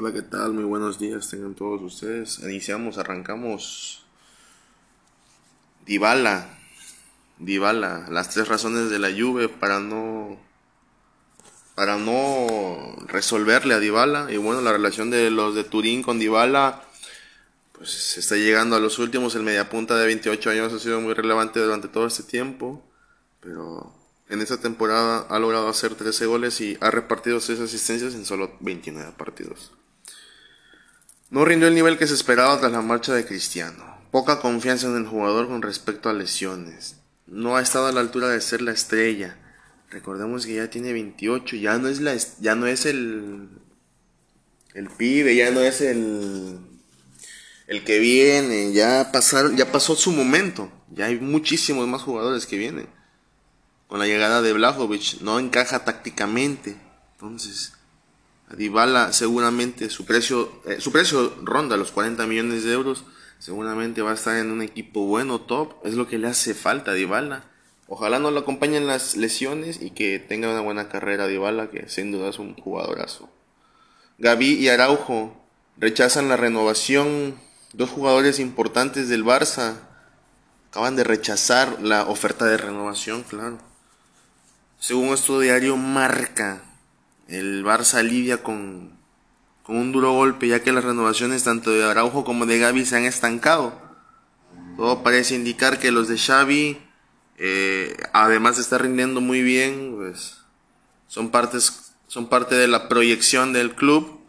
Hola, ¿qué tal? Muy buenos días tengan todos ustedes. Iniciamos, arrancamos. Dybala. Dybala. Las tres razones de la Juve para no para no resolverle a Dybala y bueno, la relación de los de Turín con Dybala pues se está llegando a los últimos, el mediapunta de 28 años ha sido muy relevante durante todo este tiempo, pero en esta temporada ha logrado hacer 13 goles y ha repartido 6 asistencias en solo 29 partidos. No rindió el nivel que se esperaba tras la marcha de Cristiano. Poca confianza en el jugador con respecto a lesiones. No ha estado a la altura de ser la estrella. Recordemos que ya tiene 28, ya no es la ya no es el el pibe, ya no es el el que viene, ya pasaron, ya pasó su momento. Ya hay muchísimos más jugadores que vienen. Con la llegada de Blajovic no encaja tácticamente. Entonces, Dybala seguramente su precio, eh, su precio ronda los 40 millones de euros. Seguramente va a estar en un equipo bueno, top. Es lo que le hace falta a Dybala. Ojalá no lo acompañen las lesiones y que tenga una buena carrera Dybala, que sin duda es un jugadorazo. Gaby y Araujo rechazan la renovación. Dos jugadores importantes del Barça acaban de rechazar la oferta de renovación, claro. Según esto diario Marca, el Barça lidia con, con un duro golpe ya que las renovaciones tanto de Araujo como de Gaby se han estancado. Todo parece indicar que los de Xavi, eh, además de estar rindiendo muy bien, pues son partes, son parte de la proyección del club.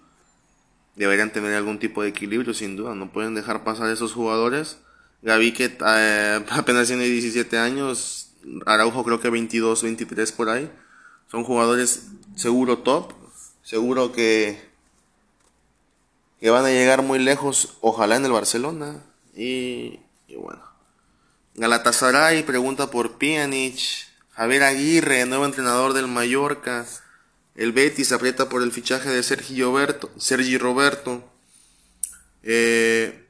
Deberían tener algún tipo de equilibrio, sin duda. No pueden dejar pasar esos jugadores. Gaby que eh, apenas tiene 17 años, Araujo creo que 22, 23 por ahí. Son jugadores seguro top, seguro que, que van a llegar muy lejos, ojalá en el Barcelona. Y, y bueno. Galatasaray pregunta por Pjanic. Javier Aguirre, nuevo entrenador del Mallorca. El Betis aprieta por el fichaje de Sergi Roberto. Sergi Roberto. Eh,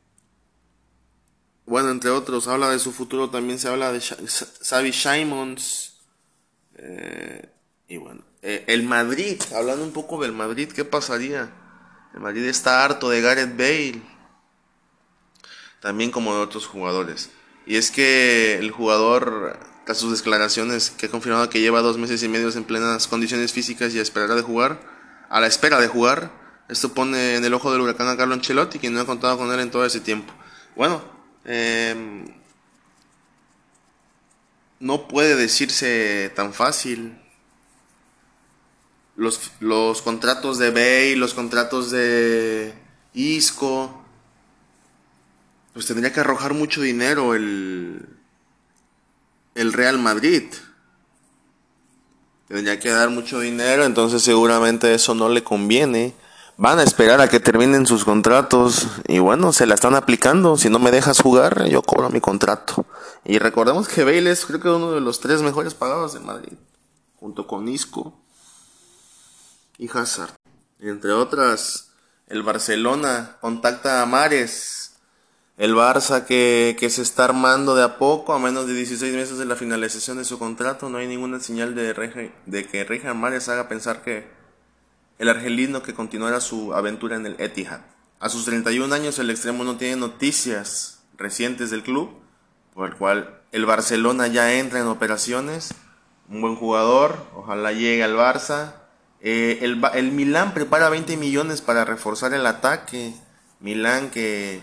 bueno, entre otros, habla de su futuro. También se habla de Xavi Simons. Eh, y bueno, eh, el Madrid, hablando un poco del Madrid, ¿qué pasaría? El Madrid está harto de Gareth Bale, también como de otros jugadores. Y es que el jugador, tras sus declaraciones, que ha confirmado que lleva dos meses y medio en plenas condiciones físicas y esperará de jugar, a la espera de jugar, esto pone en el ojo del huracán a Carlo Ancelotti, quien no ha contado con él en todo ese tiempo. Bueno, eh, no puede decirse tan fácil los, los contratos de Bay, los contratos de Isco, pues tendría que arrojar mucho dinero el, el Real Madrid. Tendría que dar mucho dinero, entonces seguramente eso no le conviene. Van a esperar a que terminen sus contratos y bueno, se la están aplicando. Si no me dejas jugar, yo cobro mi contrato. Y recordemos que Bale es creo que uno de los tres mejores pagados de Madrid, junto con Isco y Hazard. Entre otras, el Barcelona contacta a Mares. El Barça que, que, se está armando de a poco, a menos de 16 meses de la finalización de su contrato, no hay ninguna señal de, de que Rejan Mares haga pensar que el argelino que continuará su aventura en el Etihad. A sus 31 años el extremo no tiene noticias recientes del club, por el cual el Barcelona ya entra en operaciones. Un buen jugador, ojalá llegue al Barça. Eh, el, el Milán prepara 20 millones para reforzar el ataque. Milán que...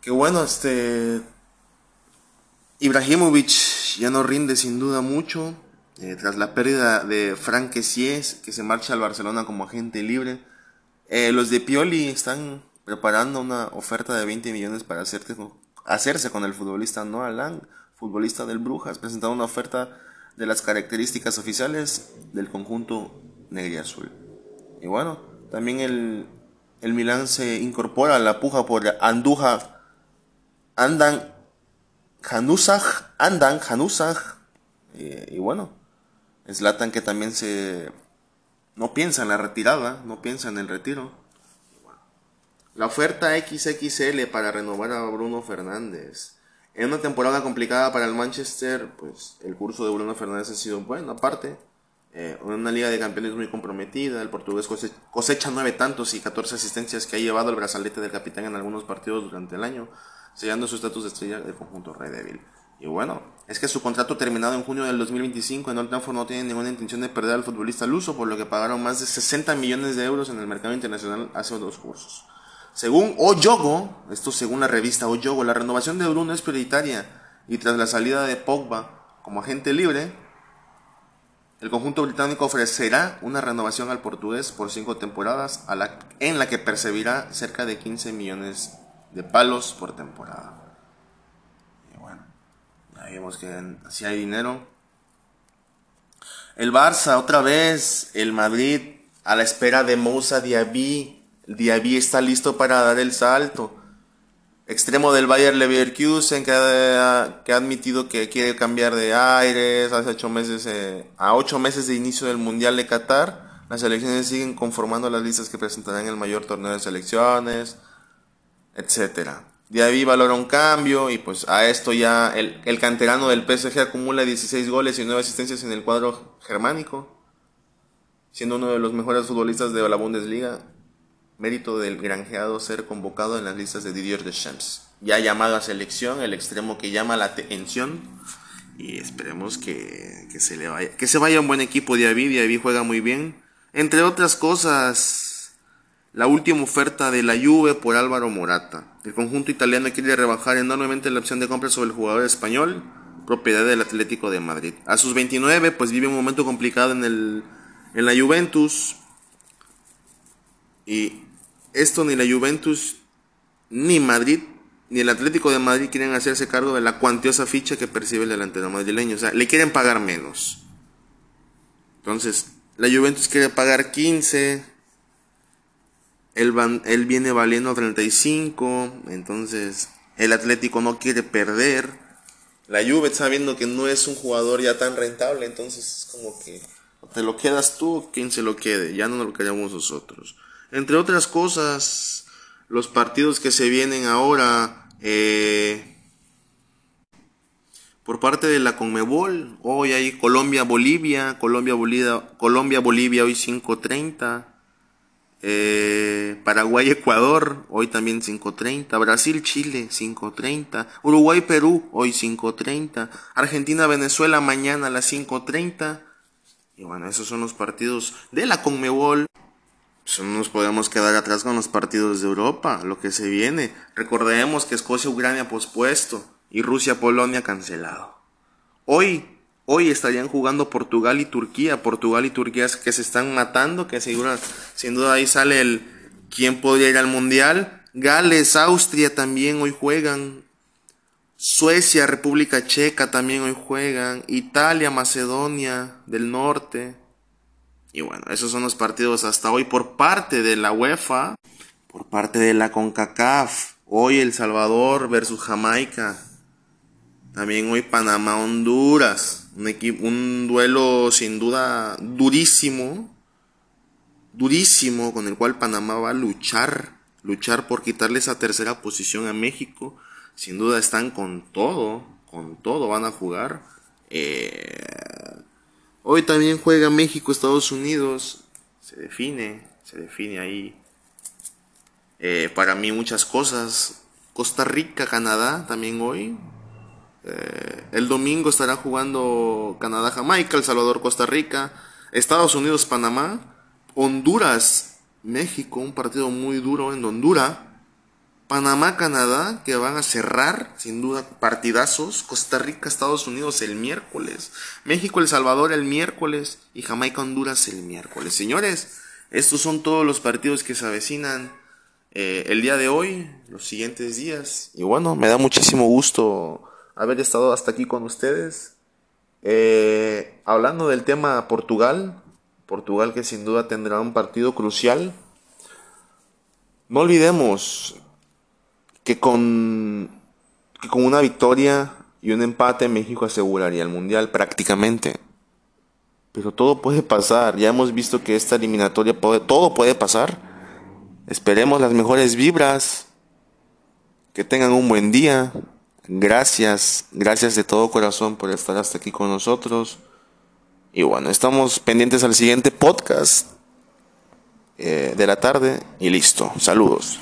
Que bueno, este... Ibrahimovic ya no rinde sin duda mucho. Eh, tras la pérdida de Frank Kessies, que se marcha al Barcelona como agente libre. Eh, los de Pioli están preparando una oferta de 20 millones para hacerse hacerse con el futbolista Noah Lang, futbolista del Brujas. Presentaron una oferta de las características oficiales del conjunto negriazul. Y bueno, también el, el Milán se incorpora a la puja por Anduja, Andan, Januzaj, Andan, Januzaj. Eh, y bueno, Slatan que también se no piensa en la retirada, no piensa en el retiro. La oferta XXL para renovar a Bruno Fernández. En una temporada complicada para el Manchester, pues el curso de Bruno Fernández ha sido bueno. Aparte, Eh, una liga de campeones muy comprometida. El portugués cosecha nueve tantos y 14 asistencias que ha llevado el brazalete del capitán en algunos partidos durante el año, sellando su estatus de estrella del conjunto Red Devil. Y bueno, es que su contrato terminado en junio del 2025 en Old Trafford no tiene ninguna intención de perder al futbolista luso, por lo que pagaron más de 60 millones de euros en el mercado internacional hace dos cursos. Según Oyogo, esto según la revista Oyogo, la renovación de Bruno es prioritaria y tras la salida de Pogba como agente libre, el conjunto británico ofrecerá una renovación al portugués por cinco temporadas en la que percibirá cerca de 15 millones de palos por temporada. Y bueno, ya vemos que si hay dinero. El Barça otra vez, el Madrid a la espera de Moussa Diaby. Diaby está listo para dar el salto. Extremo del Bayer Leverkusen que ha, que ha admitido que quiere cambiar de aires hace ocho meses eh, a ocho meses de inicio del mundial de Qatar. Las selecciones siguen conformando las listas que presentarán el mayor torneo de selecciones etcétera. Ahí valora un cambio y pues a esto ya el, el canterano del PSG acumula 16 goles y 9 asistencias en el cuadro germánico siendo uno de los mejores futbolistas de la Bundesliga mérito del granjeado ser convocado en las listas de Didier Deschamps. Ya llamado a selección, el extremo que llama la atención. Y esperemos que, se le vaya. Que se vaya un buen equipo de Avi. Diaby juega muy bien. Entre otras cosas, la última oferta de la Juve por Álvaro Morata. El conjunto italiano quiere rebajar enormemente la opción de compra sobre el jugador español, propiedad del Atlético de Madrid. A sus 29, pues vive un momento complicado en, el, en la Juventus. Y esto ni la Juventus, ni Madrid, ni el Atlético de Madrid quieren hacerse cargo de la cuantiosa ficha que percibe el delantero madrileño. O sea, le quieren pagar menos. Entonces, la Juventus quiere pagar 15. Él, él viene valiendo 35. Entonces, el Atlético no quiere perder. La Juve sabiendo que no es un jugador ya tan rentable. Entonces, es como que te lo quedas tú, quien se lo quede. Ya no lo queremos nosotros. Entre otras cosas, los partidos que se vienen ahora eh, por parte de la Conmebol. Hoy hay Colombia-Bolivia, Colombia-Bolivia, hoy 5.30. Eh, Paraguay-Ecuador, hoy también 5.30. Brasil-Chile, 5.30. Uruguay-Perú, hoy 5.30. Argentina-Venezuela, mañana a las 5.30. Y bueno, esos son los partidos de la Conmebol. Pues no nos podemos quedar atrás con los partidos de Europa, lo que se viene. Recordemos que Escocia-Ucrania pospuesto y Rusia-Polonia cancelado. Hoy, hoy estarían jugando Portugal y Turquía. Portugal y Turquía que se están matando, que seguro, sin duda ahí sale el quién podría ir al Mundial. Gales, Austria también hoy juegan. Suecia, República Checa también hoy juegan. Italia, Macedonia del Norte. Y bueno, esos son los partidos hasta hoy por parte de la UEFA, por parte de la CONCACAF. Hoy El Salvador versus Jamaica. También hoy Panamá-Honduras. Un, un duelo sin duda durísimo. Durísimo con el cual Panamá va a luchar. Luchar por quitarle esa tercera posición a México. Sin duda están con todo. Con todo van a jugar. Eh, Hoy también juega México, Estados Unidos. Se define, se define ahí. Eh, para mí muchas cosas. Costa Rica, Canadá también hoy. Eh, el domingo estará jugando Canadá, Jamaica, El Salvador, Costa Rica. Estados Unidos, Panamá. Honduras, México, un partido muy duro en Honduras. Panamá, Canadá, que van a cerrar, sin duda, partidazos. Costa Rica, Estados Unidos el miércoles. México, El Salvador el miércoles. Y Jamaica, Honduras el miércoles. Señores, estos son todos los partidos que se avecinan eh, el día de hoy, los siguientes días. Y bueno, me da muchísimo gusto haber estado hasta aquí con ustedes. Eh, hablando del tema Portugal. Portugal que sin duda tendrá un partido crucial. No olvidemos, que con, con una victoria y un empate México aseguraría el Mundial prácticamente. Pero todo puede pasar, ya hemos visto que esta eliminatoria puede, todo puede pasar. Esperemos las mejores vibras, que tengan un buen día. Gracias, gracias de todo corazón por estar hasta aquí con nosotros. Y bueno, estamos pendientes al siguiente podcast eh, de la tarde y listo. Saludos.